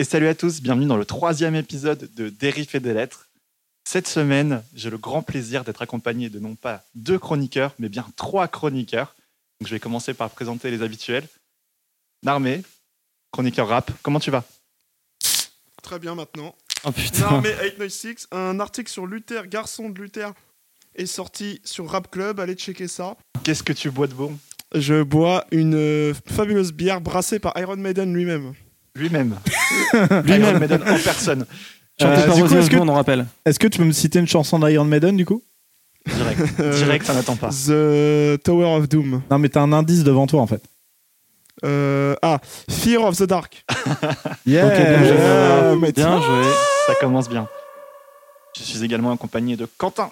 Et salut à tous, bienvenue dans le troisième épisode de Dérif et des lettres. Cette semaine, j'ai le grand plaisir d'être accompagné de non pas deux chroniqueurs, mais bien trois chroniqueurs. Donc, je vais commencer par présenter les habituels. Narmé, chroniqueur rap, comment tu vas? Très bien maintenant. Oh putain. Narmé 896, un article sur Luther, garçon de Luther, est sorti sur Rap Club. Allez checker ça. Qu'est-ce que tu bois de bon Je bois une euh, fabuleuse bière brassée par Iron Maiden lui-même. Lui-même. Iron Maiden en personne. Chanté Euh, par du coup, Ozzy est-ce que- Osbourne, on rappelle. Est-ce que tu peux me citer une chanson d'Iron Maiden du coup? Direct. Euh, Direct, ça n'attend pas. The Tower of Doom. Non, mais t'as un indice devant toi en fait. Euh, ah, Fear of the Dark. Yeah Ok, bien joué. Mais Bien joué. Ça commence bien. Je suis également accompagné de Quentin.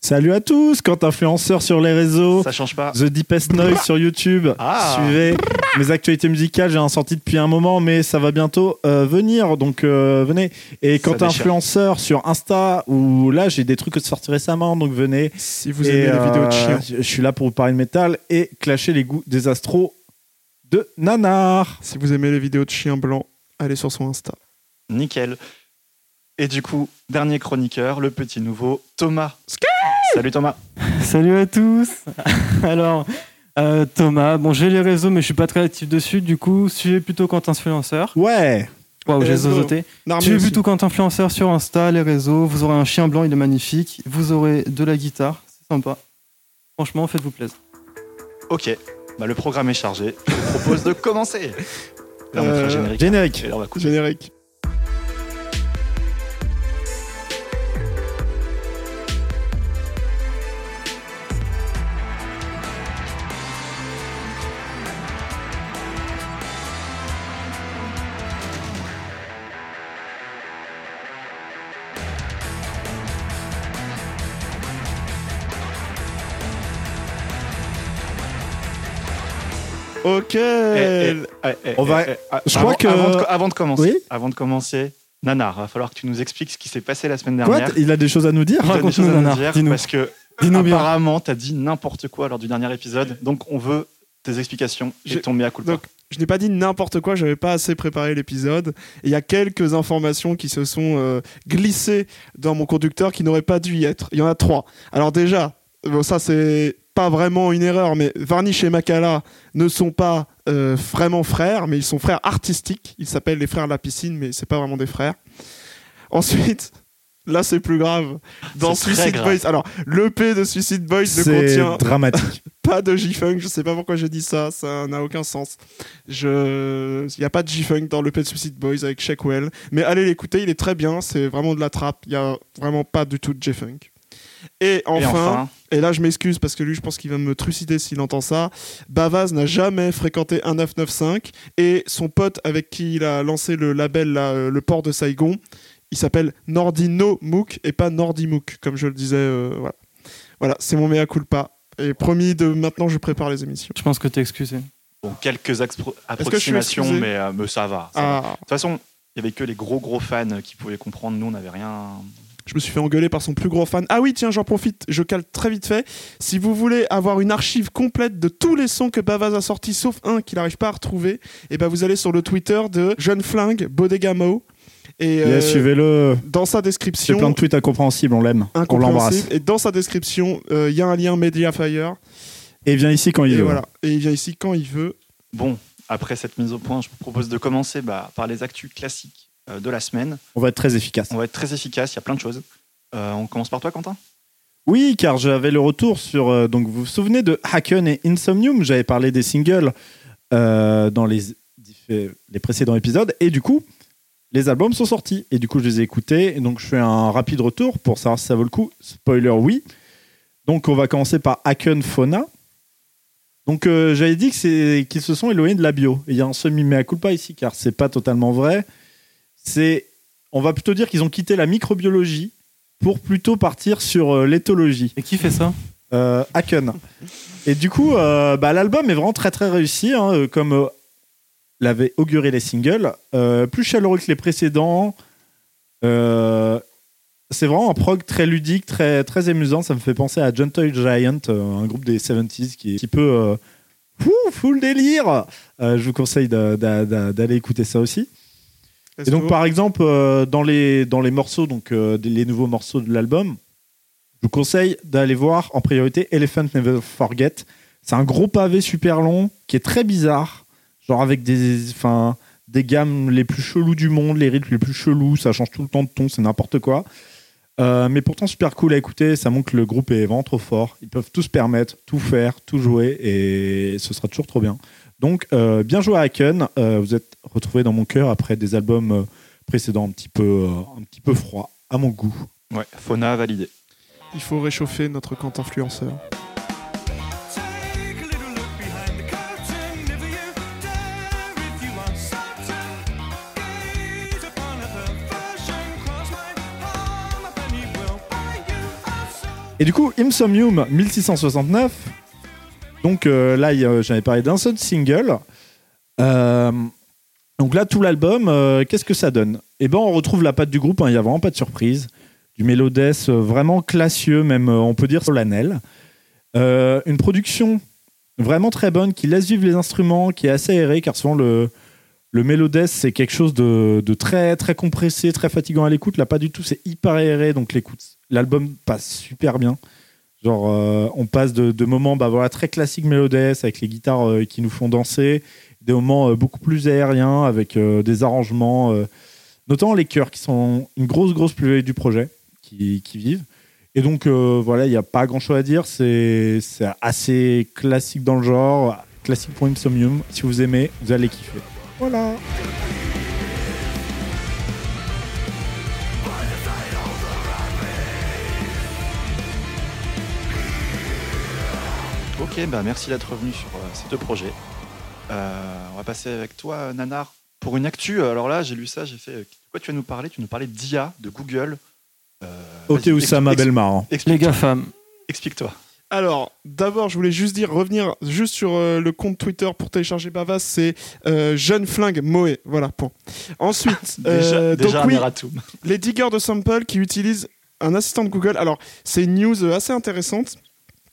Salut à tous, quand influenceur sur les réseaux, Ça change pas. The Deepest Noise sur YouTube. Ah. Suivez mes actualités musicales, j'ai un sorti depuis un moment, mais ça va bientôt euh, venir, donc euh, venez. Et quand influenceur sur Insta, où là j'ai des trucs que sortis récemment, donc venez. Si vous Et, aimez les vidéos de euh, chiens. Je suis là pour vous parler de métal et clasher les goûts des astros de Nanar. Si vous aimez les vidéos de chiens blancs, allez sur son Insta. Nickel. Et du coup, dernier chroniqueur, le petit nouveau, Thomas. Salut Thomas. Salut à tous. Alors, euh, Thomas, bon, j'ai les réseaux, mais je suis pas très actif dessus. Du coup, suivez plutôt quand influenceur. Ouais, Waouh, j'ai zozoté. Suivez plutôt quand influenceur sur Insta, les réseaux. Vous aurez un chien blanc, il est magnifique. Vous aurez de la guitare, c'est sympa. Franchement, faites-vous plaisir. Ok, bah, le programme est chargé. Je vous propose de commencer. Là, on Euh, générique. générique. Et là, on va couper. Générique. Ok. Eh, eh, eh, On va- ah, je avant, crois que- Avant de, avant de commencer, Oui avant de commencer, Nanar, va falloir que tu nous expliques ce qui s'est passé la semaine Quoi? dernière. Il a des choses à nous dire? Tu as des choses à nous dire dis-nous. parce que Dis-nous apparemment, tu as dit n'importe quoi lors du dernier épisode. Donc, on veut tes explications et J'ai- ton mea culpa. Donc, je n'ai pas dit n'importe quoi, j'avais pas assez préparé l'épisode. Il y a quelques informations qui se sont euh, glissées dans mon conducteur qui n'auraient pas dû y être. Il y en a trois. Alors déjà, bon, ça c'est pas vraiment une erreur, mais Varnish et Makala ne sont pas euh, vraiment frères, mais ils sont frères artistiques. Ils s'appellent les frères de la piscine, mais c'est pas vraiment des frères. Ensuite, là c'est plus grave. Dans Suicide grave. Boys, alors l'EP de Suicide Boys ne contient dramatique. pas de G-Funk, je sais pas pourquoi j'ai dit ça, ça n'a aucun sens. Je... Il n'y a pas de G-Funk dans le P de Suicide Boys avec Shackwell, mais allez l'écouter, il est très bien, c'est vraiment de la trappe, il n'y a vraiment pas du tout de G-Funk. Et enfin, et là je m'excuse parce que lui je pense qu'il va me trucider s'il entend ça, Bavaz n'a jamais fréquenté un 995 et son pote avec qui il a lancé le label là, euh, le port de Saigon, il s'appelle Nordino Mook et pas Nordimook comme je le disais. euh, voilà, voilà c'est mon mea culpa. Et promis de maintenant je prépare les émissions. Je pense que t'es excusé. bon, quelques que approximations, mais, euh, mais ça va. ça va. Ah, De toute façon, il y avait que les gros gros fans qui pouvaient comprendre. Nous, on n'avait rien. Je me suis fait engueuler par son plus gros fan. Ah oui, tiens, j'en profite, je cale très vite fait. Si vous voulez avoir une archive complète de tous les sons que Bavaz a sortis, sauf un qu'il n'arrive pas à retrouver, et ben vous allez sur le Twitter de Jeune Flingue, Bodegamo. Et euh, Yes, Suivez-le. dans sa C'est description, plein de tweets incompréhensibles, on l'aime. On l'embrasse. et dans sa description, euh, il y a un lien Mediafire. Et viens ici quand il Et veut. voilà. Et il vient ici quand il veut. Bon, après cette mise au point, je vous propose de commencer bah, par les actus classiques de la semaine. On va être très efficace. On va être très efficace, il y a plein de choses. Euh, on commence par toi, Quentin? Oui, car j'avais le retour sur. euh, donc, vous vous souvenez de Haken et Insomnium? J'avais parlé des singles euh, dans les, précédents épisodes. Et du coup, les albums sont sortis. Et du coup, je les ai écoutés. Et donc, je fais un rapide retour pour savoir si ça vaut le coup. Spoiler, oui. Donc, on va commencer par Haken Fauna. Donc, euh, j'avais dit qu'ils se sont éloignés de la bio. Et il y a un semi-mea culpa ici, car c'est pas totalement vrai. C'est. On va plutôt dire qu'ils ont quitté la microbiologie pour plutôt partir sur euh, l'éthologie. Et qui fait ça? Euh, Haken. Et du coup, euh, bah, l'album est vraiment très très réussi, hein, euh, comme euh, l'avaient auguré les singles. Plus chaleureux que les précédents. C'est vraiment un prog très ludique, très, très amusant. Ça me fait penser à Gentle Giant, un groupe des 70s qui est un petit peu fou, full délire. Je vous conseille d'aller écouter ça aussi. Et donc, par exemple, euh, dans, les, dans les morceaux, donc euh, les nouveaux morceaux de l'album, je vous conseille d'aller voir en priorité Elephant Never Forget. C'est un gros pavé super long qui est très bizarre, genre avec des, enfin, des gammes les plus chelous du monde, les rythmes les plus chelous, ça change tout le temps de ton, c'est n'importe quoi. Euh, mais pourtant super cool à écouter, ça montre que le groupe est vraiment trop fort. Ils peuvent tout se permettre, tout faire, tout jouer et ce sera toujours trop bien. Donc euh, bien joué à Haken, Euh, vous êtes retrouvés dans mon cœur après des albums euh, précédents un petit peu, euh, un petit peu froids à mon goût. Ouais, Fauna validé. Il faut réchauffer notre camp influenceur. Et du coup, Insomnium 1669. Donc euh, là, a- j'avais parlé d'un seul single. Euh, donc là, tout l'album, euh, qu'est-ce que ça donne? Eh ben, on retrouve la patte du groupe. hein, Il y a vraiment pas de surprise. Du mélodès euh, vraiment classieux, même euh, on peut dire solennel. Euh, une production vraiment très bonne qui laisse vivre les instruments, qui est assez aéré, car souvent le le c'est quelque chose de, de très très compressé, très fatigant à l'écoute. Là, pas du tout. C'est hyper aéré, donc l'écoute, l'album passe super bien. Genre, euh, on passe de, moments bah, voilà, très classiques mélodès avec les guitares euh, qui nous font danser, des moments euh, beaucoup plus aériens avec des arrangements, notamment les chœurs qui sont une grosse, grosse plus du projet qui, qui vivent. Et donc, voilà, il n'y a pas grand chose à dire. C'est c'est assez classique dans le genre, classique pour Insomnium. Si vous aimez, vous allez kiffer. Voilà. Ok, bah merci d'être revenu sur euh, ces deux projets. Euh, on va passer avec toi, Nanar, pour une actu. Alors là, j'ai lu ça, j'ai fait. euh, De quoi tu vas nous parler? Tu nous parlais d'IA, de Google. Euh, Ok, Oussama Belmar. hein. Les GAFAM. Explique-toi. Alors, d'abord, je voulais juste dire, revenir juste sur euh, le compte Twitter pour télécharger Bavas, c'est euh, Jeune Flingue Moé. Voilà, point. Ensuite, Déjà, euh, déjà donc oui, les diggers de sample qui utilisent un assistant de Google. Alors, c'est une news euh, assez intéressante.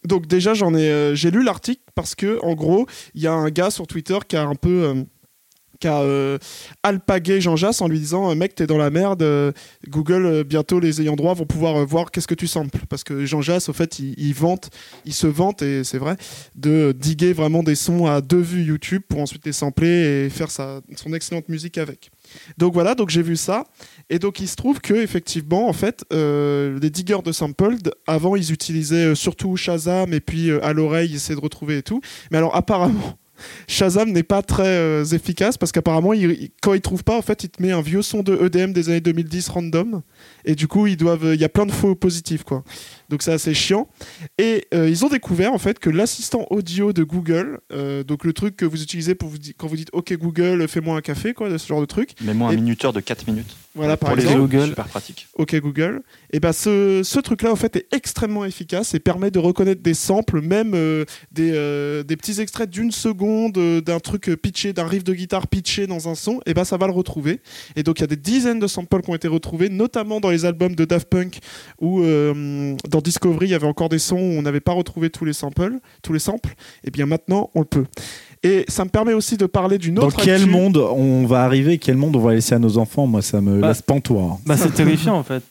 Donc déjà, j'en ai, euh, j'ai lu l'article parce que en gros, il y a un gars sur Twitter qui a un peu a euh, alpagué Jean Jass en lui disant euh, mec t'es dans la merde euh, Google euh, bientôt les ayants droit vont pouvoir voir qu'est-ce que tu samples. Parce que Jean Jass au fait il, vante il se vante et c'est vrai de diguer vraiment des sons à deux vues YouTube pour ensuite les sampler et faire sa, son excellente musique avec. Donc voilà donc j'ai vu ça. Et donc il se trouve que effectivement en fait les diggers de sampled avant ils utilisaient surtout Shazam et puis à l'oreille ils essayaient de retrouver et tout. Mais alors apparemment Shazam n'est pas très euh, efficace parce qu'apparemment il- il- quand ils trouvent pas en fait il te met un vieux son de EDM des années 2010 random. Et du coup ils doivent il y a plein de faux positifs quoi donc c'est assez chiant et euh, ils ont découvert en fait que l'assistant audio de Google euh, donc le truc que vous utilisez pour vous di- quand vous dites OK Google fais-moi un café quoi ce genre de truc Mets-moi un Et- minuteur de 4 minutes. voilà par pour exemple Google. super pratique. OK Google, et ben ce, ce truc-là en fait est extrêmement efficace et permet de reconnaître des samples, même euh, des, euh, des petits extraits d'une seconde euh, d'un truc pitché, d'un riff de guitare pitché dans un son, et ben ça va le retrouver. Et donc il y a des dizaines de samples qui ont été retrouvés, notamment dans les albums de Daft Punk euh, dans Discovery il y avait encore des sons où on n'avait pas retrouvé tous les samples, tous les samples. Et bien maintenant on le peut. Et ça me permet aussi de parler d'une Dans autre. quel actu. monde on va arriver Quel monde on va laisser à nos enfants? Moi, ça me Bah, laisse pantois. Bah, c'est terrifiant en fait.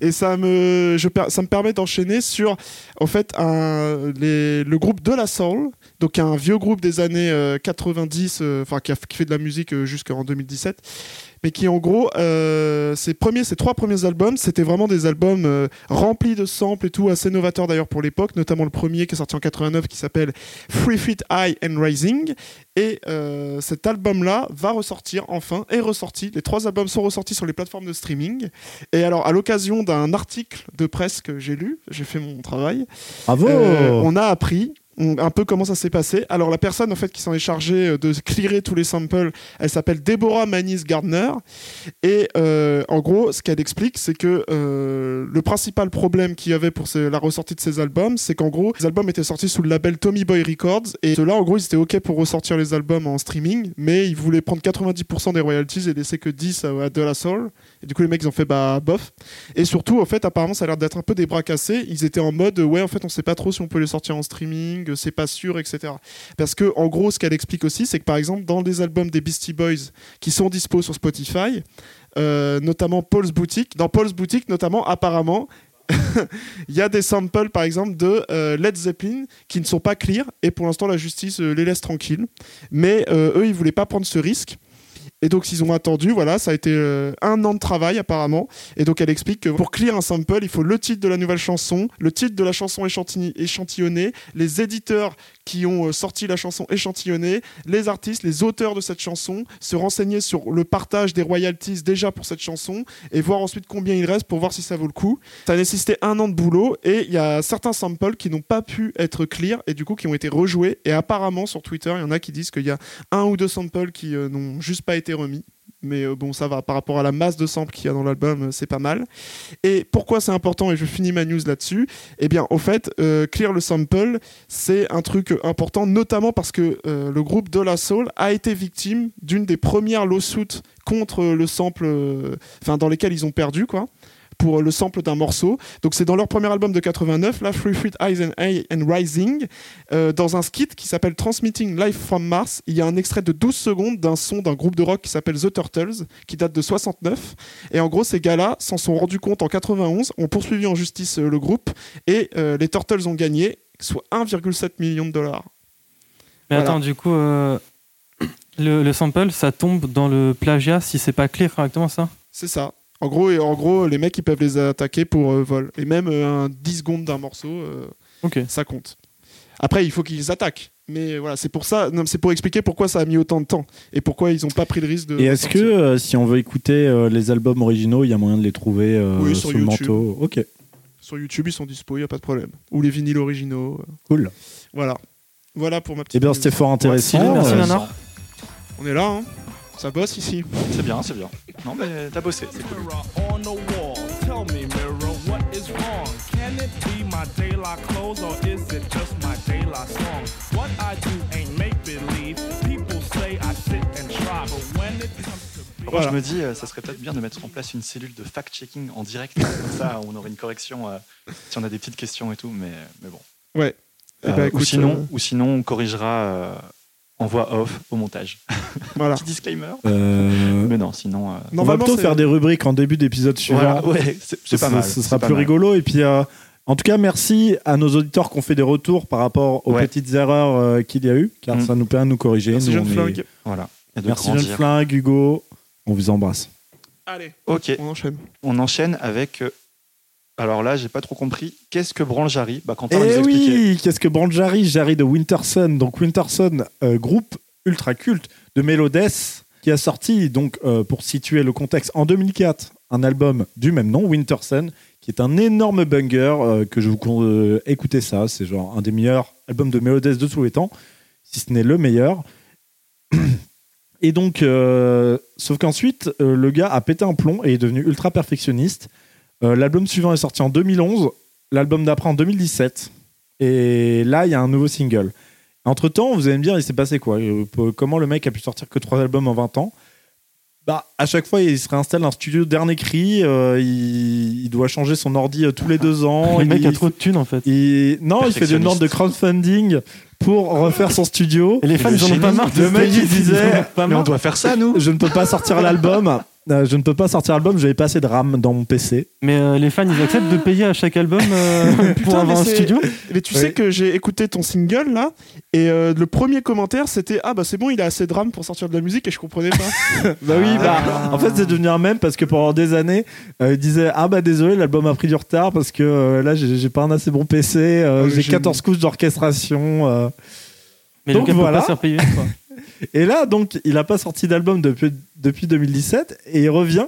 et ça me, je per- ça me permet d'enchaîner sur en fait un, les- le groupe de la Soul, donc un vieux groupe des années euh, 90, euh, enfin qui, a- qui fait de la musique euh, jusqu'en 2017, mais qui en gros euh, ses premiers, ses trois premiers albums, c'était vraiment des albums euh, remplis de samples et tout, assez novateurs d'ailleurs pour l'époque, notamment le premier qui est sorti en 89 qui s'appelle Free Feet High and Rising, et euh, cet album-là va ressortir enfin, est ressorti. Les trois albums sont ressortis sur les plateformes de streaming. Et alors, à l'occasion d'un article de presse que j'ai lu, j'ai fait mon travail, Bravo euh, on a appris un peu comment ça s'est passé. Alors, la personne en fait qui s'en est chargée euh, de clearer tous les samples, elle s'appelle Deborah Manis Gardner. Et euh, en gros, ce qu'elle explique, c'est que euh, le principal problème qu'il y avait pour la ressortie de ces albums, c'est qu'en gros, les albums étaient sortis sous le label Tommy Boy Records. Et ceux-là, en gros, ils étaient OK pour ressortir les albums en streaming, mais ils voulaient prendre 90% des royalties et laisser que 10 à, à De La Soul. Et du coup, les mecs, ils ont fait bah bof. Et surtout, en fait, apparemment, ça a l'air d'être un peu des bras cassés. Ils étaient en mode, ouais, en fait, on sait pas trop si on peut les sortir en streaming. C'est pas sûr, etc. Parce que en gros, ce qu'elle explique aussi, c'est que par exemple, dans les albums des Beastie Boys qui sont dispo sur Spotify, euh, notamment Paul's Boutique, dans Paul's Boutique, notamment, apparemment, il y a des samples, par exemple, de euh, Led Zeppelin qui ne sont pas clear, et pour l'instant, la justice euh, les laisse tranquilles. Mais eux, ils voulaient pas prendre ce risque. Et donc, ils ont attendu, voilà, ça a été euh, un an de travail apparemment. Et donc, elle explique que pour clear un sample, il faut le titre de la nouvelle chanson, le titre de la chanson échantillonnée, échantillonnée les éditeurs qui ont euh, sorti la chanson échantillonnée, les artistes, les auteurs de cette chanson, se renseigner sur le partage des royalties déjà pour cette chanson et voir ensuite combien il reste pour voir si ça vaut le coup. Ça a nécessité un an de boulot et il y a certains samples qui n'ont pas pu être clear et du coup qui ont été rejoués. Et apparemment, sur Twitter, il y en a qui disent qu'il y a un ou deux samples qui euh, n'ont juste pas été remis. Mais euh, bon, ça va, par rapport à la masse de samples qu'il y a dans l'album, euh, c'est pas mal. Et pourquoi c'est important, et je finis ma news là-dessus Eh bien, au fait, euh, clear le sample, c'est un truc important, notamment parce que le groupe De La Soul a été victime d'une des premières lawsuits contre le sample, enfin, dans lesquels ils ont perdu, quoi pour le sample d'un morceau. Donc c'est dans leur premier album de 89, la Free Fruit Eyes and, and Rising, euh, dans un skit qui s'appelle Transmitting Live from Mars. Il y a un extrait de 12 secondes d'un son d'un groupe de rock qui s'appelle The Turtles, qui date de 69. Et en gros, ces gars-là s'en sont rendus compte en 91, ont poursuivi en justice euh, le groupe, et euh, les Turtles ont gagné, soit 1,7 million de dollars. Mais Voilà. attends, du coup, euh, le, le sample, ça tombe dans le plagiat si c'est pas clear correctement, ça? C'est ça. En gros, et en gros, les mecs, ils peuvent les attaquer pour euh, vol. Et même euh, un 10 secondes d'un morceau, euh, Ok. ça compte. Après, il faut qu'ils attaquent. Mais voilà, c'est pour ça, non, c'est pour expliquer pourquoi ça a mis autant de temps et pourquoi ils n'ont pas pris le risque de. Et est-ce que euh, si on veut écouter euh, les albums originaux, il y a moyen de les trouver euh, Oui, sur sous le YouTube. manteau? Ok, sur YouTube ils sont dispo, il y a pas de problème. Ou les vinyles originaux. euh, cool. Voilà, voilà pour ma petite. Eh bien, c'était fort intéressant. Merci, merci, Euh, Nana. On est là, hein. Ça bosse ici. C'est bien, c'est bien. Non, mais t'as bossé, c'est cool. Voilà. je me dis, euh, ça serait peut-être bien de mettre en place une cellule de fact-checking en direct. Comme ça, on aurait une correction euh, si on a des petites questions et tout. Mais, mais bon. Ouais. Eh ben, Euh, ou, sinon, euh, ou sinon, on corrigera euh, en voix off au montage. voilà. Petit disclaimer. euh, Mais non, sinon. euh, on va plutôt faire des rubriques en début d'épisode suivant. voilà, ouais, c'est pas Ce- mal. Ce sera plus mal. rigolo. Et puis, euh, en tout cas, merci à nos auditeurs qui ont fait des retours par rapport aux Ouais. petites erreurs euh, qu'il y a eu, car Mm. ça nous permet de nous corriger. Merci Nous, jeune est-. Voilà. Merci Jeune grandir. Flingue, Hugo. On vous embrasse. Allez, Ok, on enchaîne. on enchaîne avec. Alors là, j'ai pas trop compris. Qu'est-ce que branle Jarry bah, Quentin Eh nous oui, qu'est-ce que branle Jarry Jarry de Winterson. Donc Winterson, euh, groupe ultra culte de Melodes, qui a sorti, donc euh, pour situer le contexte, en 2004, un album du même nom, Winterson, qui est un énorme banger euh, que je vous conseille euh, écouter ça. C'est genre un des meilleurs albums de Melodes de tous les temps, si ce n'est le meilleur. Et donc, sauf qu'ensuite, le gars a pété un plomb et est devenu ultra perfectionniste. Euh, L'album suivant est sorti en 2011, l'album d'après en 2017. Et là, il y a un nouveau single. Entre temps, vous allez me dire, il s'est passé quoi? Euh, Comment le mec a pu sortir que trois albums en 20 ans? Bah, à chaque fois, il se réinstalle dans un studio dernier cri. euh, il, il doit changer son ordi euh, tous les deux ans. le mec il, a trop de thunes en fait. il- non, il fait des demandes de crowdfunding pour refaire son studio. Et les fans, ils en ont pas marre. de Le mec, il disait, Mais on doit faire ça, nous Je ne peux pas sortir l'album. Euh, je ne peux pas sortir l'album. J'avais pas assez de RAM dans mon PC. Mais euh, les fans, ils acceptent de payer à chaque album euh, pour Putain, avoir un studio. Mais tu Oui. sais que j'ai écouté ton single là, et euh, le premier commentaire c'était Ah bah c'est bon, il a assez de RAM pour sortir de la musique, et je comprenais pas. Bah oui, bah, Ah. en fait, c'est devenu un même parce que pendant des années, euh, il disait Ah bah désolé, l'album a pris du retard parce que euh, là, j'ai pas un assez bon PC, le j'ai génie. 14 couches d'orchestration. euh. Mais Donc le voilà. peut pas se faire payer. quoi. Et là, donc, il a pas sorti d'album depuis, depuis 2017 et il revient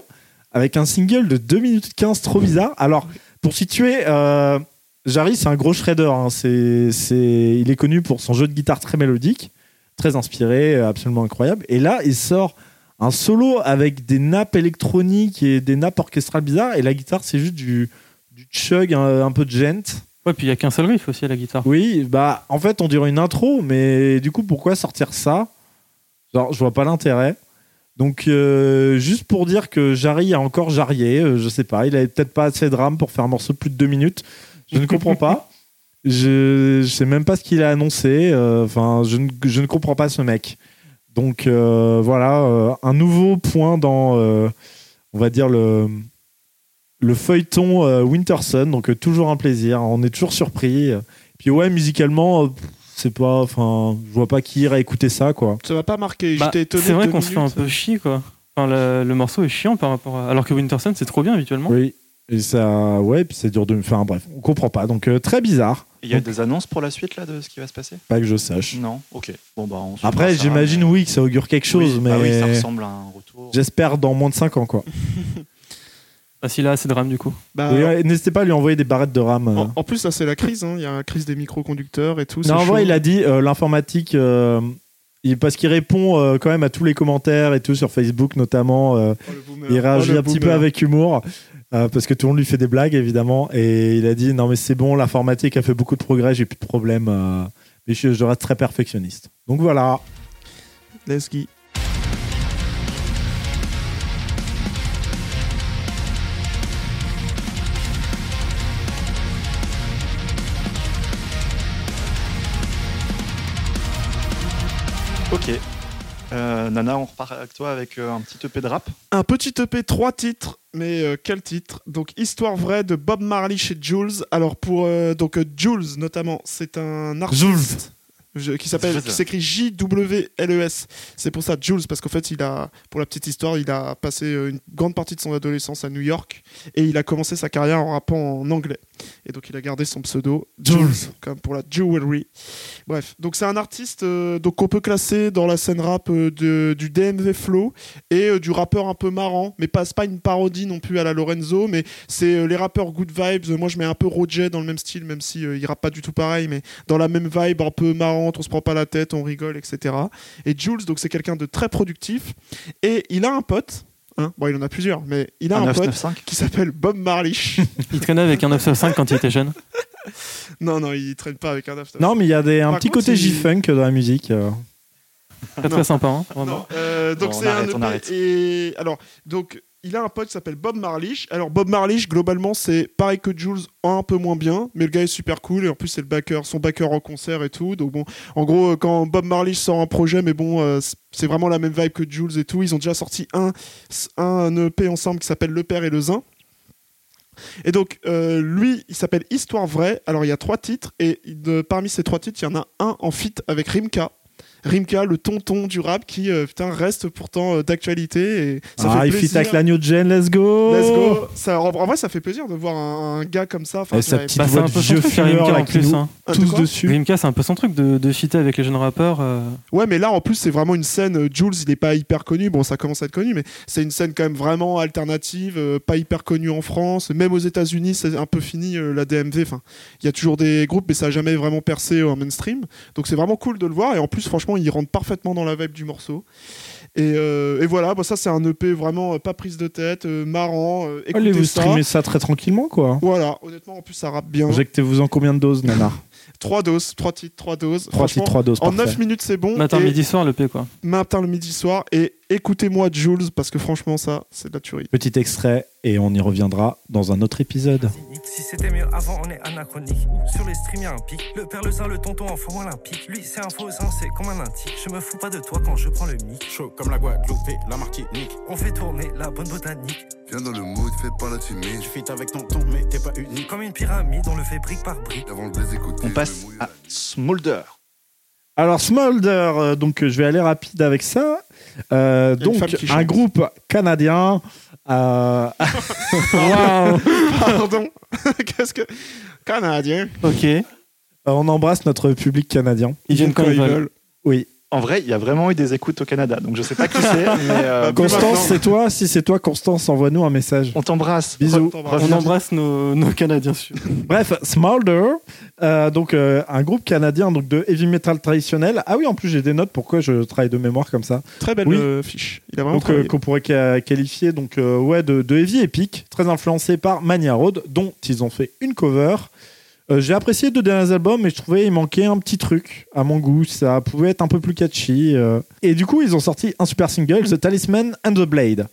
avec un single de 2 minutes 15 trop bizarre. Alors, pour situer, euh, Jarry, c'est un gros shredder. hein. C'est, c'est, il est connu pour son jeu de guitare très mélodique, très inspiré, euh, absolument incroyable. Et là, il sort un solo avec des nappes électroniques et des nappes orchestrales bizarres. Et la guitare, c'est juste du, du chug, un, un peu de gent. Ouais, puis il y a qu'un seul riff aussi à la guitare. Oui, bah en fait on dirait une intro, mais du coup pourquoi sortir ça? Genre je vois pas l'intérêt. Donc euh, juste pour dire que Jarry a encore jarrié, euh, je sais pas, il avait peut-être pas assez de RAM pour faire un morceau de plus de deux minutes, je ne comprends pas. Je, je sais même pas ce qu'il a annoncé. euh, Enfin, je, ne, je ne comprends pas ce mec. Donc euh, voilà, euh, un nouveau point dans, euh, on va dire le le feuilleton euh, Winterson. Donc euh, toujours un plaisir. On est toujours surpris. Puis ouais, musicalement, euh, c'est pas, enfin, je vois pas qui irait écouter ça quoi. Ça m'a pas marqué. Bah, J'étais étonné. c'est vrai qu'on se fait un peu chier, quoi. Enfin, le, le morceau est chiant par rapport à. Alors que Winterson, c'est trop bien habituellement. Oui. Et ça, ouais, puis ça dure de, enfin bref, on comprend pas. Donc euh, très bizarre. Il y a Donc, des annonces pour la suite là de ce qui va se passer? Pas que je sache. Non Ok. Bon, bah, on Après, j'imagine mais- oui que ça augure quelque chose, Oui, mais bah oui, ça ressemble à un retour. j'espère dans moins de 5 ans quoi. Ah, s'il a assez de RAM, du coup. Bah, Et, N'hésitez pas à lui envoyer des barrettes de RAM. euh. en, en plus, ça c'est la crise. hein. Il y a la crise des microconducteurs et tout. Non, en c'est vrai, il a dit euh, l'informatique. euh, parce qu'il répond euh, quand même à tous les commentaires et tout sur Facebook notamment. euh, Oh, il réagit Oh, le un petit peu avec humour euh, parce que tout le monde lui fait des blagues évidemment. Et il a dit non mais c'est bon, l'informatique a fait beaucoup de progrès, j'ai plus de problème. euh, mais je, je reste très perfectionniste. Donc voilà. Let's go. Euh, Nana, on repart avec toi avec euh, un petit EP de rap. Un petit EP, trois titres, mais euh, quel titre? Donc Histoire vraie de Bob Marley chez Jules. Alors pour euh, donc Jules notamment, c'est un artiste je- qui s'appelle qui s'écrit J W L E S. C'est pour ça Jules parce qu'en fait il a pour la petite histoire il a passé euh, une grande partie de son adolescence à New York et il a commencé sa carrière en rappant en anglais et donc il a gardé son pseudo Jules comme pour la jewelry. Bref donc c'est un artiste euh, donc qu'on peut classer dans la scène rap euh, de, du DMV flow et euh, du rappeur un peu marrant mais pas pas une parodie non plus à la Lorenzo mais c'est les rappeurs good vibes. Moi je mets un peu Roger dans le même style même si il rappe pas du tout pareil mais dans la même vibe un peu marrante, on se prend pas la tête, on rigole, etc. Et Jules, donc c'est quelqu'un de très productif et il a un pote, hein, bon il en a plusieurs, mais il a Un un, pote 995. qui s'appelle Bob Marley. Il traînait avec un 995 quand il était jeune. non non, il traîne pas avec un 9 Non mais il y a des, un Par petit contre, côté il- J-Funk dans la musique. euh. Très très sympa, hein. Non, euh, donc Bon, c'est un arrête, on EP arrête. et alors donc il a un pote qui s'appelle Bob Marley. Alors Bob Marley globalement c'est pareil que Jules un peu moins bien, mais le gars est super cool et en plus c'est le backer, son backer en concert et tout. Donc bon, en gros euh, quand Bob Marley sort un projet, mais bon euh, c'est vraiment la même vibe que Jules et tout. Ils ont déjà sorti un un EP ensemble qui s'appelle Le Père et le Zin. Et donc, euh, lui, il s'appelle Histoire Vraie. Alors, il y a trois titres, et parmi ces trois titres, il y en a un en feat avec Rimka. Rimka, le tonton du rap, qui euh, putain, reste pourtant euh, d'actualité. Et ça ah, fait il fit avec l'agneau de Jen, let's go. Let's go. Ça, en, en vrai, ça fait plaisir de voir un, un gars comme ça. Et sa petite Bah, c'est voix un de peu Rimka en plus. hein. Ah, tous dessus. Rimka, c'est un peu son truc de, de fitter avec les jeunes rappeurs. euh. Ouais, mais là, en plus, c'est vraiment une scène. Jules, il est pas hyper connu. Bon, ça commence à être connu, mais c'est une scène quand même vraiment alternative, euh, pas hyper connue en France. Même aux États-Unis, c'est un peu fini euh, la DMV. Enfin, il y a toujours des groupes, mais ça a jamais vraiment percé en mainstream. Donc, c'est vraiment cool de le voir. Et en plus, franchement, il rentre parfaitement dans la vibe du morceau. Et, euh, et voilà, bah, ça, c'est un EP vraiment euh, pas prise de tête, euh, marrant. euh, Allez, écoutez vous ça. streamez ça très tranquillement quoi. Voilà, honnêtement, en plus, ça rappe bien. Injectez-vous en combien de doses, Nana Trois doses, trois titres, trois doses. Trois titres, trois doses. En parfait. 9 minutes, c'est bon. Matin, Et- midi, soir, le P, quoi. matin, le midi, soir. Et écoutez-moi Jules, parce que franchement, ça, c'est de la tuerie. Petit extrait et on y reviendra dans un autre épisode. Si c'était mieux avant, on est anachronique. Sur les streams, y'a un pic. Le père, le zin, le tonton en forme olympique. Lui, c'est un faux zin, c'est comme un intique. Je me fous pas de toi quand je prends le mic. Chaud comme la Guadeloupe et la Martinique. On fait tourner la bonne botanique. Viens dans le mood, fais pas la timide. Tu fit avec tonton, mais t'es pas unique. Comme une pyramide, on le fait brique par brique. Avant de les écouter, On je passe à Smolder. Alors Smolder, euh, donc euh, je vais aller rapide avec ça. Euh, donc un groupe canadien. euh, Pardon. Qu'est-ce que. Canadien. Ok. on embrasse notre public canadien. Ils viennent quand ils veulent. Oui. En vrai, il y a vraiment eu des écoutes au Canada, donc je sais pas qui c'est, euh, Bah, Constance, c'est toi Si c'est toi, Constance, envoie-nous un message. on t'embrasse. Bisous. On embrasse nos, nos Canadiens. Bref, Smolder, euh, donc euh, un groupe canadien donc de heavy metal traditionnel. Ah oui, en plus j'ai des notes. Pourquoi je travaille de mémoire comme ça Très belle Oui. euh, fiche. Il a vraiment donc euh, qu'on pourrait qualifier donc euh, ouais de, de heavy épique, très influencé par Mania Road, dont ils ont fait une cover. Euh, J'ai apprécié les deux derniers albums, mais je trouvais il manquait un petit truc à mon goût. Ça pouvait être un peu plus catchy. euh. Et du coup, ils ont sorti un super single, The Talisman and the Blade.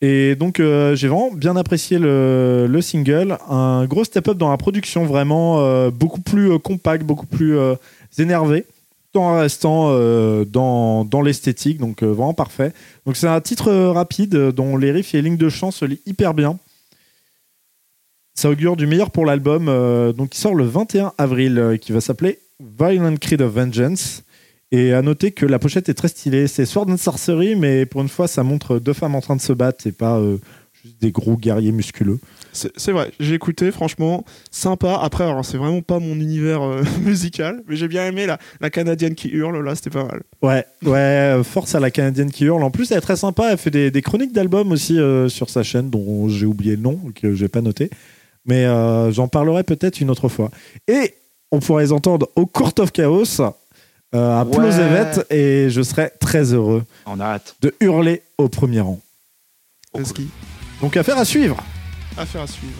Et donc, euh, j'ai vraiment bien apprécié le, le single. Un gros step-up dans la production, vraiment beaucoup plus compact, beaucoup plus énervé, tout en restant dans, l'esthétique, donc vraiment parfait. Donc, c'est un titre rapide dont les riffs et les lignes de chant se lient hyper bien. Ça augure du meilleur pour l'album, euh, donc qui sort le 21 avril, euh, qui va s'appeler Violent Creed of Vengeance. Et à noter que la pochette est très stylée. C'est Sword and Sorcery, mais pour une fois, ça montre deux femmes en train de se battre et pas euh, juste des gros guerriers musculeux. C'est vrai, j'ai écouté, franchement, sympa. Après, alors c'est vraiment pas mon univers euh, musical, mais j'ai bien aimé la, la canadienne qui hurle, là, c'était pas mal. Ouais, ouais, euh, force à la Canadienne qui hurle. En plus, elle est très sympa. Elle fait des, des chroniques d'albums aussi euh, sur sa chaîne, dont j'ai oublié le nom, que j'ai pas noté. Mais euh, j'en parlerai peut-être une autre fois. Et on pourrait les entendre au Court of Chaos, euh, à Ouais. Et je serais très heureux On a hâte. de hurler au premier rang. Donc, affaire à suivre. affaire à suivre.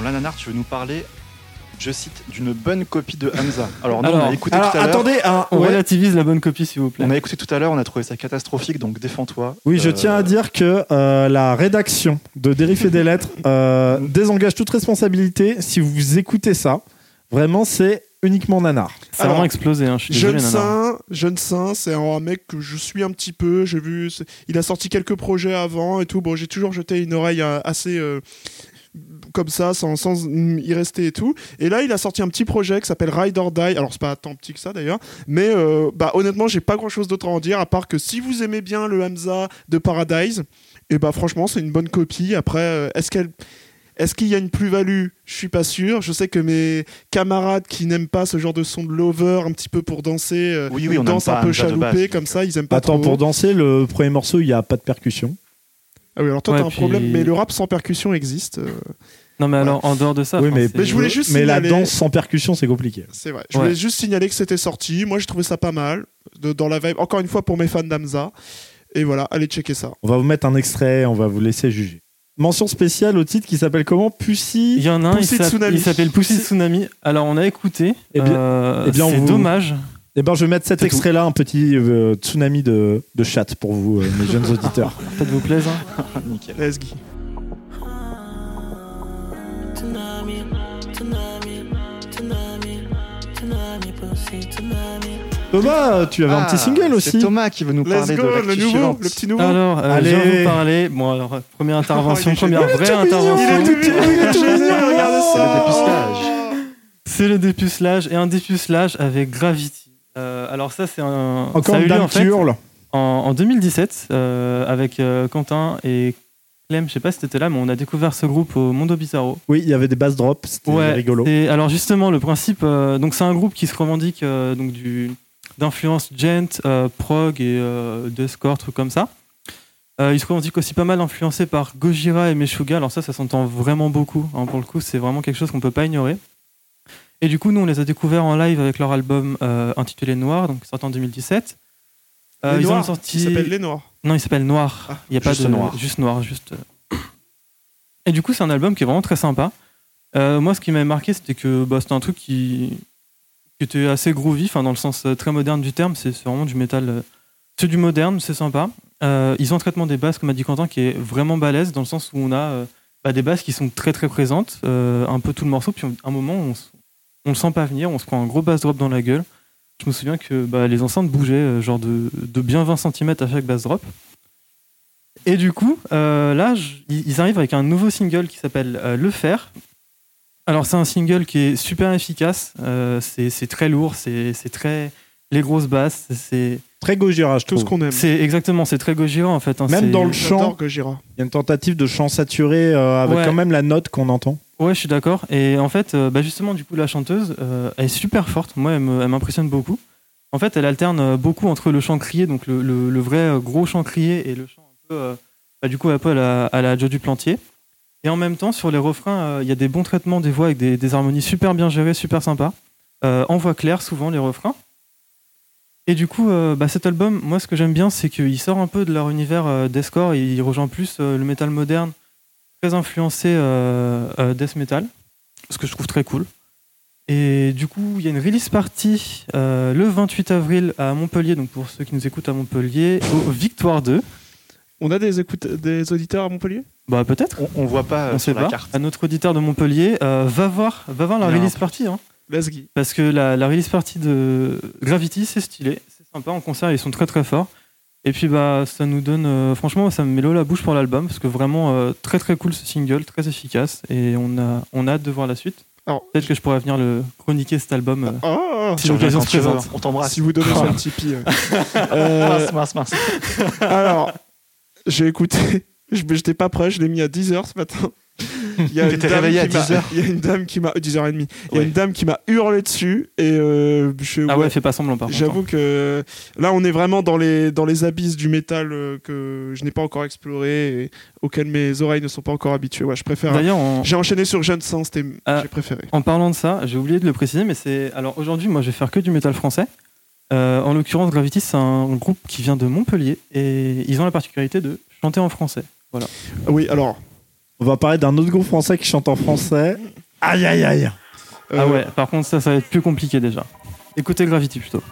Bon, là, Nanar, tu veux nous parler, je cite, d'une bonne copie de Hamza. Alors, nous, on a écouté Alors, tout à l'heure. attendez, un- On ouais. relativise la bonne copie, s'il vous plaît. On a écouté tout à l'heure, on a trouvé ça catastrophique, donc défends-toi. Oui, je Euh, tiens à dire que euh, la rédaction de Dérifer des lettres euh, désengage toute responsabilité. Si vous écoutez ça, vraiment, c'est uniquement nanar. Ça a vraiment explosé, hein, je suis Jeune désolé. Saint, Jeune Saint, c'est un mec que je suis un petit peu. J'ai vu, il a sorti quelques projets avant et tout. Bon, j'ai toujours jeté une oreille assez euh, comme ça, sans, sans y rester et tout. Et là, il a sorti un petit projet qui s'appelle Ride or Die. Alors, c'est pas tant petit que ça d'ailleurs, mais euh, bah honnêtement, j'ai pas grand chose d'autre à en dire à part que si vous aimez bien le Hamza de Paradise, et bah franchement, c'est une bonne copie. Après, euh, est-ce qu'elle est-ce qu'il y a une plus-value? Je suis pas sûr. Je sais que mes camarades qui n'aiment pas ce genre de son de lover, un petit peu pour danser, euh, Oui, oui, on danse n'aime un peu chaloupé comme ça, ils aiment pas Attends, trop. pour danser, le premier morceau, il n'y a pas de percussion? Ah oui, alors toi Ouais, t'as un puis- problème, mais le rap sans percussion existe. euh, Non, mais alors, en dehors de ça. oui, mais, je voulais juste mais la danse sans percussion, c'est compliqué. c'est vrai. Je Ouais. voulais juste signaler que c'était sorti. Moi, j'ai trouvé ça pas mal, de- dans la vibe. Encore une fois pour mes fans d'Amza. Et voilà, allez checker ça. On va vous mettre un extrait, on va vous laisser juger. Mention spéciale au titre qui s'appelle comment? Il Pussy. y en a un, il Pussy il s'appelle Pussy Tsunami. Alors, on a écouté. Eh bien- euh, eh bien, on c'est vous- dommage. Eh ben, je vais mettre cet C'est extrait-là, un petit euh, tsunami de, de chat pour vous, euh, mes jeunes auditeurs. Faites-vous plaisir. Nickel. Let's go. Tsunami, tsunami, tsunami, tsunami, pussy, tsunami. Thomas, tu avais un Ah, petit single C'est aussi. Thomas qui veut nous Let's parler go, de le l'actu nouveau, suivante. le petit nouveau. Alors, euh, Allez. je vais vous parler. Bon, alors, première intervention, première vraie Il est intervention. tout mignon, il est tout mignon, regardez C'est le ça. dépucelage. C'est le dépucelage et un dépucelage avec Gravity. Euh, alors ça, c'est un. ça Encore a eu une lieu, dame en qui fait, hurle. en, en 2017 euh, avec euh, Quentin et Clem. Je sais pas si t'étais là, mais on a découvert ce groupe au Mondo Bizarro. Oui, il y avait des bass drops, c'était rigolo. Et alors justement, le principe, euh, donc c'est un groupe qui se revendique euh, donc du d'influence gent, euh, prog et euh, deathcore, trucs comme ça. Euh, il se revendique aussi pas mal influencé par Gojira et Meshuga. Alors ça, ça s'entend vraiment beaucoup. hein, pour le coup, c'est vraiment quelque chose qu'on peut pas ignorer. Et du coup, nous, on les a découverts en live avec leur album euh, intitulé Noir, donc sorti en 2017. Euh, Les ils ont sorti. Il s'appelle Les Noirs. Non, il s'appelle Noir. Ah, il y a pas de Noir. juste Noir, juste. euh. Et du coup, c'est un album qui est vraiment très sympa. Euh, moi, ce qui m'avait marqué, c'était que bah, c'était un truc qui... qui était assez groovy, enfin dans le sens très moderne du terme. C'est vraiment du métal. euh, C'est du moderne, c'est sympa. Euh, ils ont un traitement des basses, comme a dit Quentin, qui est vraiment balèze dans le sens où on a euh, bah, des basses qui sont très très présentes, euh, un peu tout le morceau. Puis à un moment, on, s- on le sent pas venir, on se prend un gros bass drop dans la gueule. Je me souviens que bah, les enceintes bougeaient, euh, genre de, de bien 20 cm à chaque bass drop. Et du coup, euh, là, je- ils arrivent avec un nouveau single qui s'appelle euh, Le Fer. Alors, c'est un single qui est super efficace. euh, c'est c'est très lourd, c'est c'est très. Les grosses basses, c'est. Très Gojira, je Tout ce trouve. qu'on aime. C'est exactement, c'est très Gojira en fait. hein, Même dans le chant, il y a une tentative de chant saturé euh, avec Ouais. quand même la note qu'on entend. Ouais, je suis d'accord. Et en fait, euh, bah, justement, du coup, la chanteuse, euh, elle est super forte. Moi, elle m'impressionne beaucoup. En fait, elle alterne euh, beaucoup entre le chant crié, donc le, vrai gros chant crié, et le chant un peu, bah, du coup, un peu à la, à du Plantier. Et en même temps, sur les refrains, il y a des bons traitements des voix avec des, harmonies super bien gérées, super sympas. En voix claire, souvent, les refrains. Et du coup, bah, cet album, moi, ce que j'aime bien, c'est qu'il sort un peu de leur univers deathcore et il rejoint plus le métal moderne très influencé euh, euh, death metal, ce que je trouve très cool. Et du coup, il y a une release party euh, le 28 avril à Montpellier, donc pour ceux qui nous écoutent à Montpellier, au Victoire 2. On a des, écoute des auditeurs à Montpellier? Bah peut-être, On, on voit pas on sur sait la pas. carte. À notre auditeur de Montpellier, euh, va voir, va voir la release party, hein, Let's go. parce que la, la release party de Gravity, c'est stylé, c'est sympa en concert, ils sont très très forts. Et puis bah ça nous donne, euh, franchement, ça me met l'eau la bouche pour l'album, parce que vraiment euh, très très cool ce single, très efficace, et on a, on a hâte de voir la suite. Peut-être que je pourrais venir le chroniquer cet album. euh, Oh si Tu reviens l'occasion se présente. On t'embrasse. Si vous donnez sur le Tipeee. euh. Euh, Mince, mince, mince. alors, j'ai écouté. Je n'étais pas prêt, je l'ai mis à 10h ce matin. Il y a une dame réveillé à qui m'a- 10 heures Il y a une dame qui m'a. 10h30. Il y a une dame qui m'a hurlé dessus. Et euh, je, Ah ouais, ouais, fais pas semblant par contre. hein. J'avoue que là, on est vraiment dans les, dans les abysses du métal euh, que je n'ai pas encore exploré et auxquels mes oreilles ne sont pas encore habituées. Ouais, je préfère. D'ailleurs, J'ai enchaîné sur Jeune Saint, c'était Ah. j'ai préféré. en parlant de ça, j'ai oublié de le préciser, mais c'est. Alors aujourd'hui, moi je vais faire que du métal français. Euh, en l'occurrence, Gravity, c'est un groupe qui vient de Montpellier et ils ont la particularité de chanter en français. Oui, alors. On va parler d'un autre groupe français qui chante en français. Aïe aïe aïe. euh, Ah ouais, par contre, ça, ça va être plus compliqué déjà. Écoutez Gravity plutôt.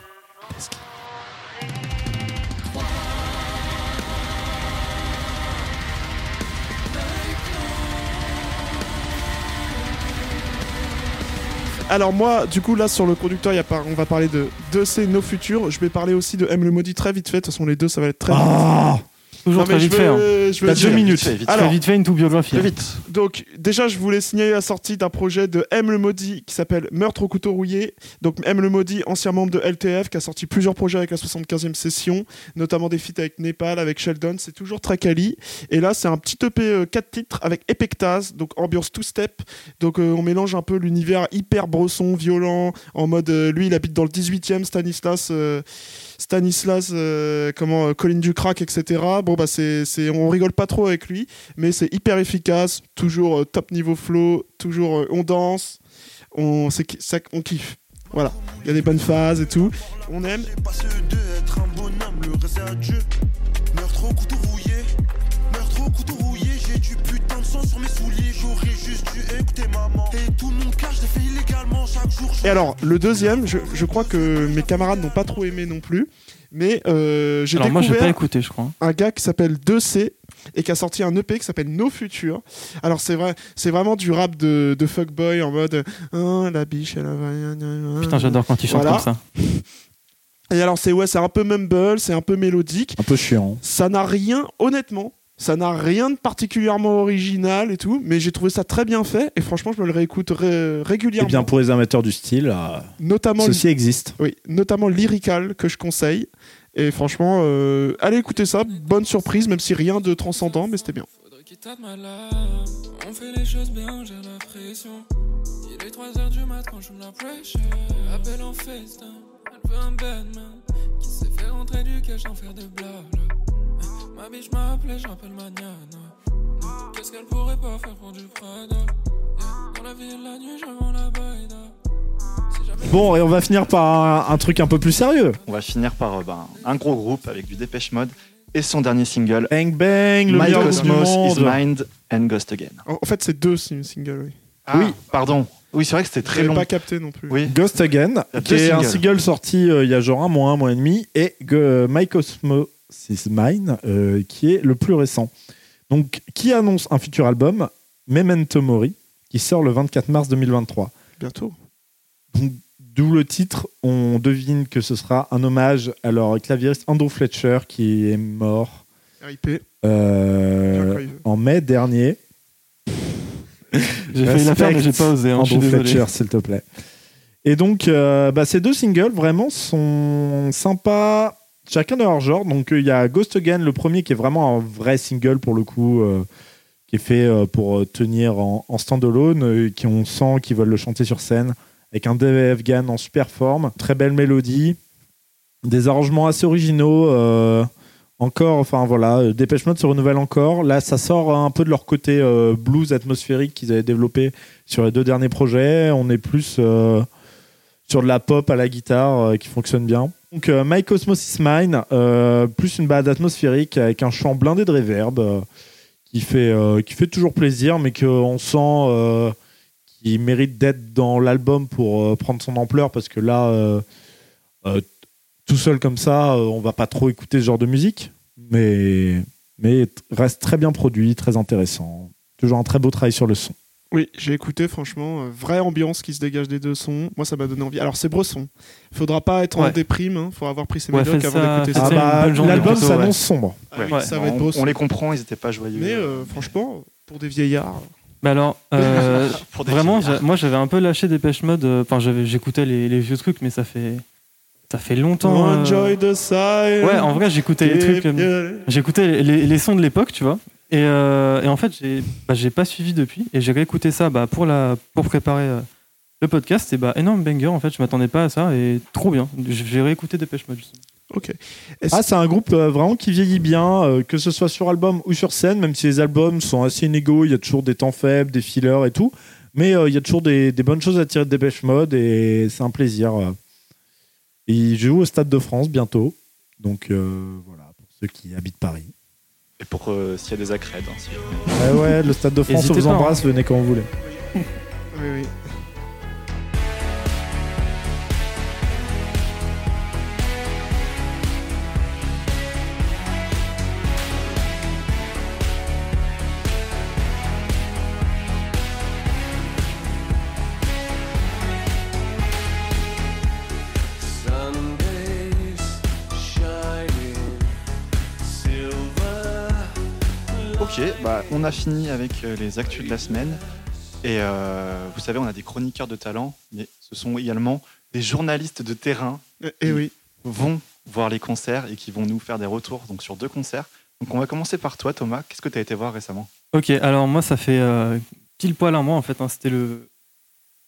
Alors moi, du coup, là sur le conducteur, il y a par- on va parler de de ces nos futurs. Je vais parler aussi de M le maudit très vite fait. De toute façon, les deux, ça va être très vite. Toujours Non, très vite je fait. hein. vais, je vais T'as dire- deux minutes. Vite fait, vite Alors, Très vite fait, une tout biographie. Très hein. vite. Donc déjà, je voulais signaler la sortie d'un projet de M le Maudit qui s'appelle Meurtre au couteau rouillé. Donc M le Maudit, ancien membre de LTF, qui a sorti plusieurs projets avec la 75e session, notamment des feats avec Népal, avec Sheldon. C'est toujours très quali. Et là, c'est un petit EP 4 titres avec Epectase, donc ambiance two-step. Donc euh, on mélange un peu l'univers hyper brosson, violent, en mode euh, lui, il habite dans le 18e, Stanislas. euh, Stanislas, euh, comment, euh, Colline du Crack, etc. Bon, bah, c'est, on rigole pas trop avec lui, mais c'est hyper efficace, toujours euh, top niveau flow, toujours euh, on danse, on, ça, kiffe. Voilà, il y a des bonnes phases et tout. On aime. Et alors, le deuxième, je, je crois que mes camarades n'ont pas trop aimé non plus, mais euh, j'ai Alors moi, je vais découvert pas écouter, je crois. un gars qui s'appelle 2C et qui a sorti un EP qui s'appelle Nos Futurs. Alors c'est vrai, c'est vraiment du rap de, de fuckboy en mode oh, la biche elle a... Putain, j'adore quand ils chantent Voilà. comme ça. Et alors c'est ouais, c'est un peu mumble, c'est un peu mélodique. Un peu chiant. Ça n'a rien, honnêtement, ça n'a rien de particulièrement original et tout, mais j'ai trouvé ça très bien fait et franchement je me le réécoute ré- Et régulièrement. Eh bien pour les amateurs du style, euh, notamment ceci existe. Oui, notamment Lyrical que je conseille. Et franchement, euh, allez écouter ça, bonne surprise, même si rien de transcendant, mais c'était bien. On fait les choses bien, j'ai la pression. Il est 3h du mat quand je me la pressure. Appelle en festin. Elle veut un Batman qui sait faire rentrer du cash sans faire de blabla. Ma biche m'a appelé, j'appelle Magnana. Qu'est-ce qu'elle pourrait pas faire pour du Prada? Dans la ville, la nuit, je vends la baïda. Bon, et on va finir par un, un truc un peu plus sérieux. On va finir par euh, ben, un gros groupe avec du Dépêche Mode et son dernier single, Bang bang, le My Cosmos is. Mind and Ghost Again. En en fait, c'est deux sing- singles, oui. oui, pardon. Oui, c'est vrai que c'était très long. pas capté non plus. Oui, Ghost Again, qui est un single sorti euh, il y a genre un mois, un mois et demi, et euh, My Cosmos is Mine, euh, qui est le plus récent. Donc, qui annonce un futur album, Memento Mori, qui sort le 24 mars 2023. Bientôt. D'où le titre, on devine que ce sera un hommage à leur clavieriste Andrew Fletcher, qui est mort RIP. euh, Joyeux. en mai dernier. J'ai failli la faire, mais j'ai pas osé. hein, Andrew. Fletcher, s'il te plaît. Et donc, euh, bah, ces deux singles, vraiment, sont sympas, chacun de leur genre. Donc, euh, il y a Ghost Again, le premier, qui est vraiment un vrai single, pour le coup, euh, qui est fait euh, pour tenir en, stand-alone, qui on sent qu'ils veulent le chanter sur scène, avec un Dave Afghan en super forme, très belle mélodie, des arrangements assez originaux. encore, enfin voilà, Dépêche Mode se renouvelle encore. Là, ça sort un peu de leur côté blues atmosphérique qu'ils avaient développé sur les deux derniers projets. On est plus sur de la pop à la guitare qui fonctionne bien. Donc, euh, My Cosmos is Mine, euh, plus une balade atmosphérique avec un chant blindé de reverb euh, qui fait, qui fait toujours plaisir, mais qu'on sent qu'il mérite d'être dans l'album pour prendre son ampleur, parce que là, tout seul comme ça, on va pas trop écouter ce genre de musique, mais, mais reste très bien produit, très intéressant. Toujours un très beau travail sur le son. Oui, j'ai écouté, franchement, euh, vraie ambiance qui se dégage des deux sons. Moi, ça m'a donné envie. Alors, c'est Bresson. Faudra pas être en Ouais. déprime, hein. faudra avoir pris ses Ouais, médocs faites avant ça- d'écouter faites ça. Ah bah, bonne journée l'album plutôt, s'annonce ouais. sombre. Ah oui, Ouais, ça va on, être Bresson. on les comprend, ils étaient pas joyeux. Mais euh, franchement, pour des vieillards. Mais alors, euh, Pour des vraiment, vieillards. j'a- moi j'avais un peu lâché Dépêche Mode. euh, Enfin, j'avais- j'écoutais les, les vieux trucs, mais ça fait, ça fait longtemps. euh, Enjoy the silence. Ouais, en vrai, j'écoutais les trucs. euh, J'écoutais les, les sons de l'époque, tu vois. Et, euh, et en fait, j'ai bah, j'ai pas suivi depuis. Et j'ai réécouté ça bah, pour, la, pour préparer euh, le podcast. Et bah, énorme banger, en fait. Je m'attendais pas à ça. Et trop bien. J'ai réécouté Dépêche Mode. justement. Ok. Ah, c'est un groupe euh, vraiment qui vieillit bien, euh, que ce soit sur album ou sur scène, même si les albums sont assez inégaux, il y a toujours des temps faibles, des fillers et tout. Mais euh, il y a toujours des, des bonnes choses à tirer de Dépêche Mode et c'est un plaisir. euh. Et Ils jouent au Stade de France bientôt. Donc euh, voilà, pour ceux qui habitent Paris. Et pour euh, s'il y a des accrèdes. hein, si- Ouais, ouais, le Stade de France, on vous hein. embrasse, venez quand vous voulez. Oui, oui. On a fini avec euh, les actus de la semaine. Et euh, vous savez, on a des chroniqueurs de talent, mais ce sont également des journalistes de terrain Eh, eh oui. qui vont voir les concerts et qui vont nous faire des retours donc, sur deux concerts. Donc on va commencer par toi, Thomas. Qu'est-ce que tu as été voir récemment? Ok, alors moi, ça fait euh, pile poil un mois, en fait. hein. C'était le,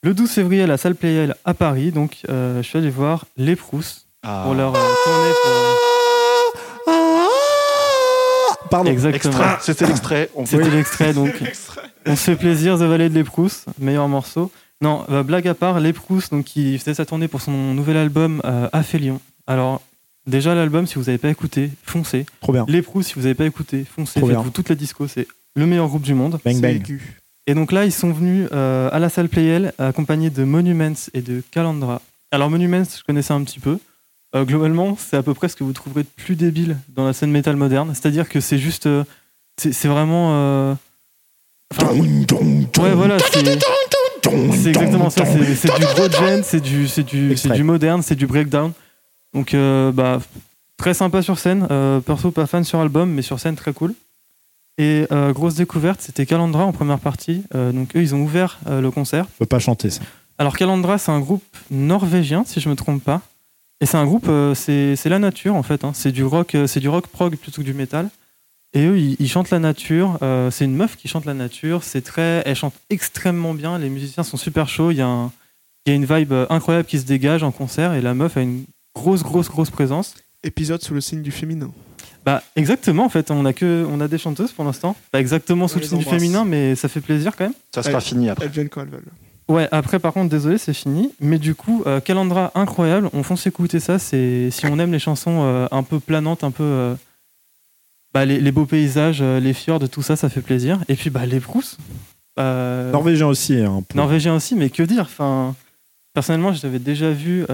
le 12 février à la salle Playel à Paris. Donc, euh, je suis allé voir Les Prousses Ah, pour leur euh, tournée. Pour... Pardon. Exactement. extrait. C'était l'extrait. On C'était l'extrait, donc on se fait plaisir, The Valley de Les Prousses, meilleur morceau. Non, euh, blague à part, Les Prousses, donc, qui faisait sa tournée pour son nouvel album euh, Aphélion. Alors, déjà, l'album, si vous n'avez pas écouté, foncez. Trop bien. Les Prousses, si vous n'avez pas écouté, foncez. Trop bien. Faites-vous toute la disco, c'est le meilleur groupe du monde. Bang bang. Et donc là, ils sont venus euh, à la salle Playel accompagnés de Monuments et de Calandra. Alors Monuments, je connaissais un petit peu. Euh, globalement, c'est à peu près ce que vous trouverez de plus débile dans la scène métal moderne. C'est-à-dire que c'est juste, euh, c'est c'est vraiment, euh, enfin, ouais, voilà, c'est c'est exactement ça. C'est c'est du gros gen, c'est du, c'est du, c'est Extrait. du moderne, c'est du breakdown. Donc, euh, bah, très sympa sur scène. Euh, perso, pas fan sur album, mais sur scène, très cool. Et euh, grosse découverte, c'était Calandra en première partie. Euh, donc, eux, ils ont ouvert euh, le concert. Je peux pas chanter ça. Alors, Calandra, c'est un groupe norvégien, si je me trompe pas. Et c'est un groupe, euh, c'est la nature, en fait. hein. C'est du rock, euh, c'est du rock prog plutôt que du métal. Et eux, ils, ils chantent la nature. Euh, c'est une meuf qui chante la nature. C'est très, elle chante extrêmement bien. Les musiciens sont super chauds. Il y a un, il y a une vibe incroyable qui se dégage en concert. Et la meuf a une grosse, grosse, grosse présence. Épisode sous le signe du féminin. Bah exactement en fait, on a que on a des chanteuses pour l'instant. Pas exactement sous On le signe du féminin, mais ça fait plaisir quand même. Ça sera fini après. Elles viennent quand elles veulent. Ouais, après par contre, désolé, c'est fini. Mais du coup, euh, Calandra incroyable, on fonce écouter ça. C'est si on aime les chansons euh, un peu planantes, un peu euh, bah, les, les beaux paysages, euh, les fjords, tout ça, ça fait plaisir. Et puis bah les Prousses, Norvégien aussi. hein, pour- Norvégien aussi, mais que dire enfin, Personnellement, je l'avais déjà vu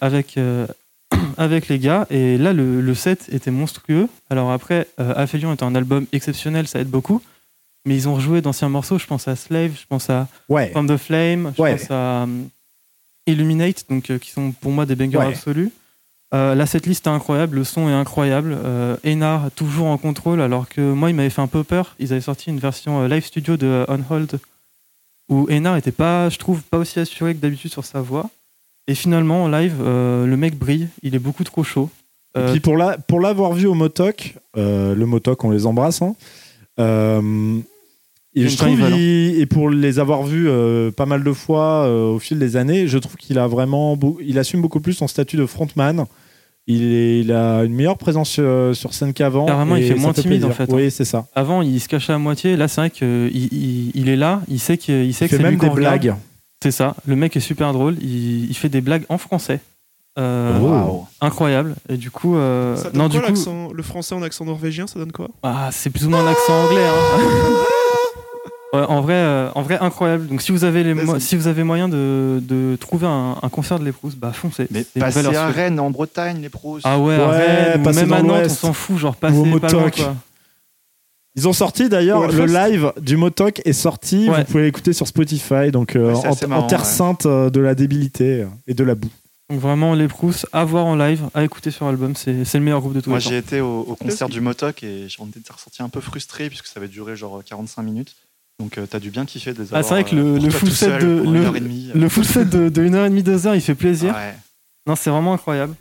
avec, avec les gars, et là, le, le set était monstrueux. Alors après, euh, Aphelion est un album exceptionnel, ça aide beaucoup, mais ils ont rejoué d'anciens morceaux, je pense à Slave, je pense à Ouais. From the Flame, je Ouais. pense à euh, Illuminate, donc, euh, qui sont pour moi des bangers Ouais. absolus. Euh, la setlist est incroyable, le son est incroyable. Euh, Enar toujours en contrôle, alors que moi il m'avait fait un peu peur. Ils avaient sorti une version euh, live studio de On Hold où Enar était pas, je trouve, pas aussi assuré que d'habitude sur sa voix. Et finalement en live, le mec brille, il est beaucoup trop chaud. Et puis pour la- pour l'avoir vu au Motoc, le Motoc, on les embrasse. hein, et, je trouve il- et pour les avoir vus euh, pas mal de fois euh, au fil des années, je trouve qu'il a vraiment, beau- il assume beaucoup plus son statut de frontman. Il, est- il a une meilleure présence euh, sur scène qu'avant. Carrément, il fait moins timide, plaisir. en fait, hein. Oui, c'est ça. Avant, il se cachait à moitié. Là, c'est vrai qu'il il, il est là, il sait, qu'il- il sait Il que c'est lui même qu'on des blagues. C'est ça. Le mec est super drôle. Il, il fait des blagues en français. Euh, Wow. Incroyable. Et du coup, euh, Ça donne non, quoi du coup, Le français en accent norvégien, ça donne quoi? Ah, c'est plus ou moins un accent anglais. hein. Ouais, en vrai, euh, en vrai, incroyable. Donc, si vous avez les, si vous avez moyen de, de trouver un, un concert de Les Proust, bah foncez. Mais à. Rennes, en Bretagne, les pros. Ah ouais, à Rennes, ou même à Nantes, on s'en fout, genre passer au pas loin, Motoc. quoi. Ils ont sorti d'ailleurs le live du Motok est sorti. Ouais. Vous pouvez l'écouter sur Spotify. Donc euh, en, terre ouais. sainte euh, de la débilité et de la boue. Donc vraiment, Les Proust, à voir en live, à écouter sur album, c'est le meilleur groupe de tous Moi, les temps. j'ai été au, au concert du Motok et j'en étais ressorti un peu frustré puisque ça avait duré genre 45 minutes. Donc, euh, t'as dû bien kiffer de les Ah, c'est vrai que le- euh, pour le full set de- pendant le- une heure et demie. Le full set de, de 1h30, 2h, il fait plaisir. Ouais. Non, c'est vraiment incroyable.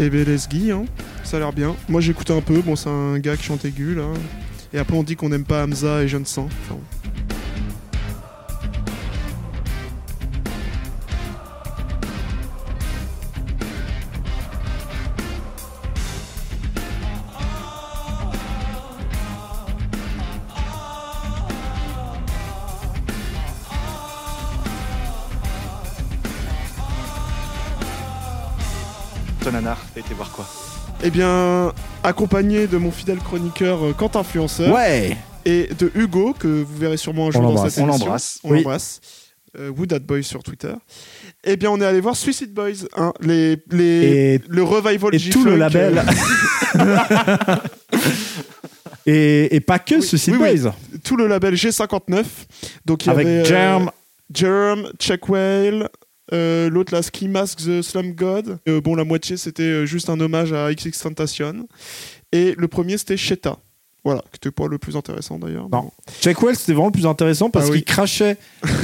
Eh ben, let's Guy, hein. ça a l'air bien. Moi, j'écoute un peu. Bon, c'est un gars qui chante aigu, là. Et après, on dit qu'on n'aime pas Hamza et Jeune Sang. Enfin, Nanar, t'as été voir quoi Eh bien, accompagné de mon fidèle chroniqueur euh, Quentin Influenceur Ouais. et de Hugo, que vous verrez sûrement un jour dans cette On émission. l'embrasse. On Oui. l'embrasse. Euh, sur Twitter. Eh bien, on est allé voir Suicide Boys, hein, les, les, Et, le revival et tout le label. et, et pas que Oui, Suicide oui, oui. Boys. tout le label G59. Donc, il y Avec avait, euh, Germ. Germ, Check Whale, euh, l'autre là, Ski Mask The Slum God. Euh, bon, la moitié c'était euh, juste un hommage à XX Tentation. Et le premier c'était Sheta. Voilà, qui était pas le plus intéressant d'ailleurs. Non. Check Wells, c'était vraiment le plus intéressant parce Ah oui. qu'il crachait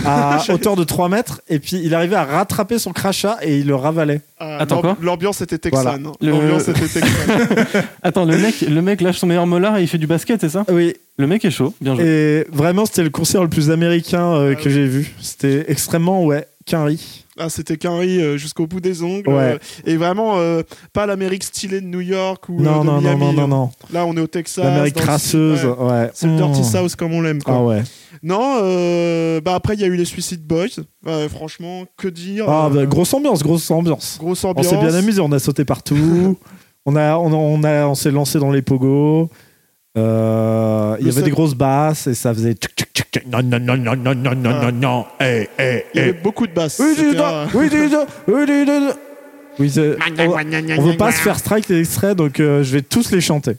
à hauteur de 3 mètres et puis il arrivait à rattraper son crachat et il le ravalait. Ah, Attends, quoi L'ambiance était texane. Voilà. Le- L'ambiance était texane. Attends, le mec, le mec lâche son meilleur molar et il fait du basket, c'est ça Oui, Le mec est chaud, bien joué. et vraiment, c'était le concert le plus américain euh, Ah que oui. j'ai vu. C'était extrêmement, ouais, qu'un riz. ah, c'était qu'un riz euh, jusqu'au bout des ongles. Ouais. euh, et vraiment, euh, pas l'Amérique stylée de New York ou Non, de non, non, Miami, non, non, hein. non. Là, on est au Texas. L'Amérique crasseuse, ouais. ouais. C'est le. Dirty South comme on l'aime. Ah ouais. Non, euh, bah après, il y a eu les Suicide Boys. Franchement, que dire Ah, bah, grosse ambiance, grosse ambiance. grosse On ambiance. s'est bien amusé, on a sauté partout. on a, on, a- on a, on s'est lancé dans les pogos. Euh, il y avait seul- des grosses basses et ça faisait non non non non non non non Ah. non non hey hey Il y avait hey beaucoup de basses. oui dis un- oui dis oui dis oui c'est- on, on veut pas se faire strike les extraits donc euh, je vais tous les chanter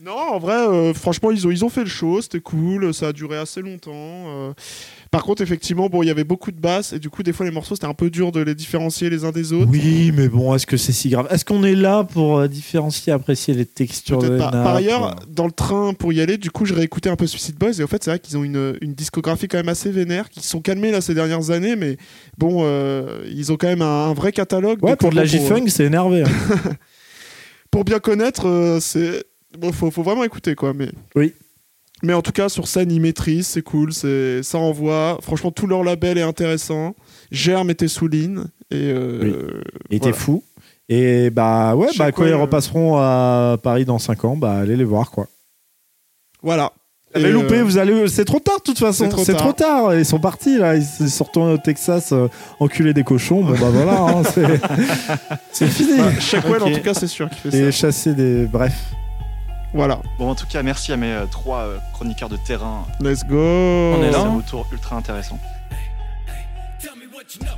Non, en vrai, euh, franchement, ils ont, ils ont fait le show, c'était cool, ça a duré assez longtemps. Par contre, effectivement, bon, il y avait beaucoup de basses et du coup, des fois, les morceaux, c'était un peu dur de les différencier les uns des autres. oui mais bon est-ce que c'est si grave? Est-ce qu'on est là pour euh, différencier apprécier les textures pas. nappes, Par ailleurs, dans le train pour y aller, du coup, j'ai réécouté un peu Suicide Boys et en fait, c'est vrai qu'ils ont une, une discographie quand même assez vénère, qui se sont calmés là ces dernières années, mais bon, euh, ils ont quand même un, un vrai catalogue. ouais pour de la G-Funk c'est énervé hein. pour bien connaître, euh, c'est bon, faut, faut vraiment écouter quoi. Mais Oui. Mais en tout cas, sur scène, ils maîtrisent, c'est cool, c'est ça envoie. Franchement, tout leur label est intéressant. Germe était souligne et euh, il était voilà. fou et bah ouais bah quand ils euh, repasseront à Paris dans 5 ans bah allez les voir quoi Voilà. Vous avez Et, loupé, euh, vous allez. C'est trop tard de toute façon. c'est trop C'est tard. trop tard. Ils sont partis là. Ils sont retournés au Texas, euh, enculer des cochons. Bon bah voilà, hein, c'est c'est fini. bah, Shackwell, en tout cas, c'est sûr qu'il fait Et ça. chasser des. Bref. Voilà. Bon, en tout cas, merci à mes euh, trois euh, chroniqueurs de terrain. Let's go. On est C'est là. un retour ultra intéressant. Tell me what you know.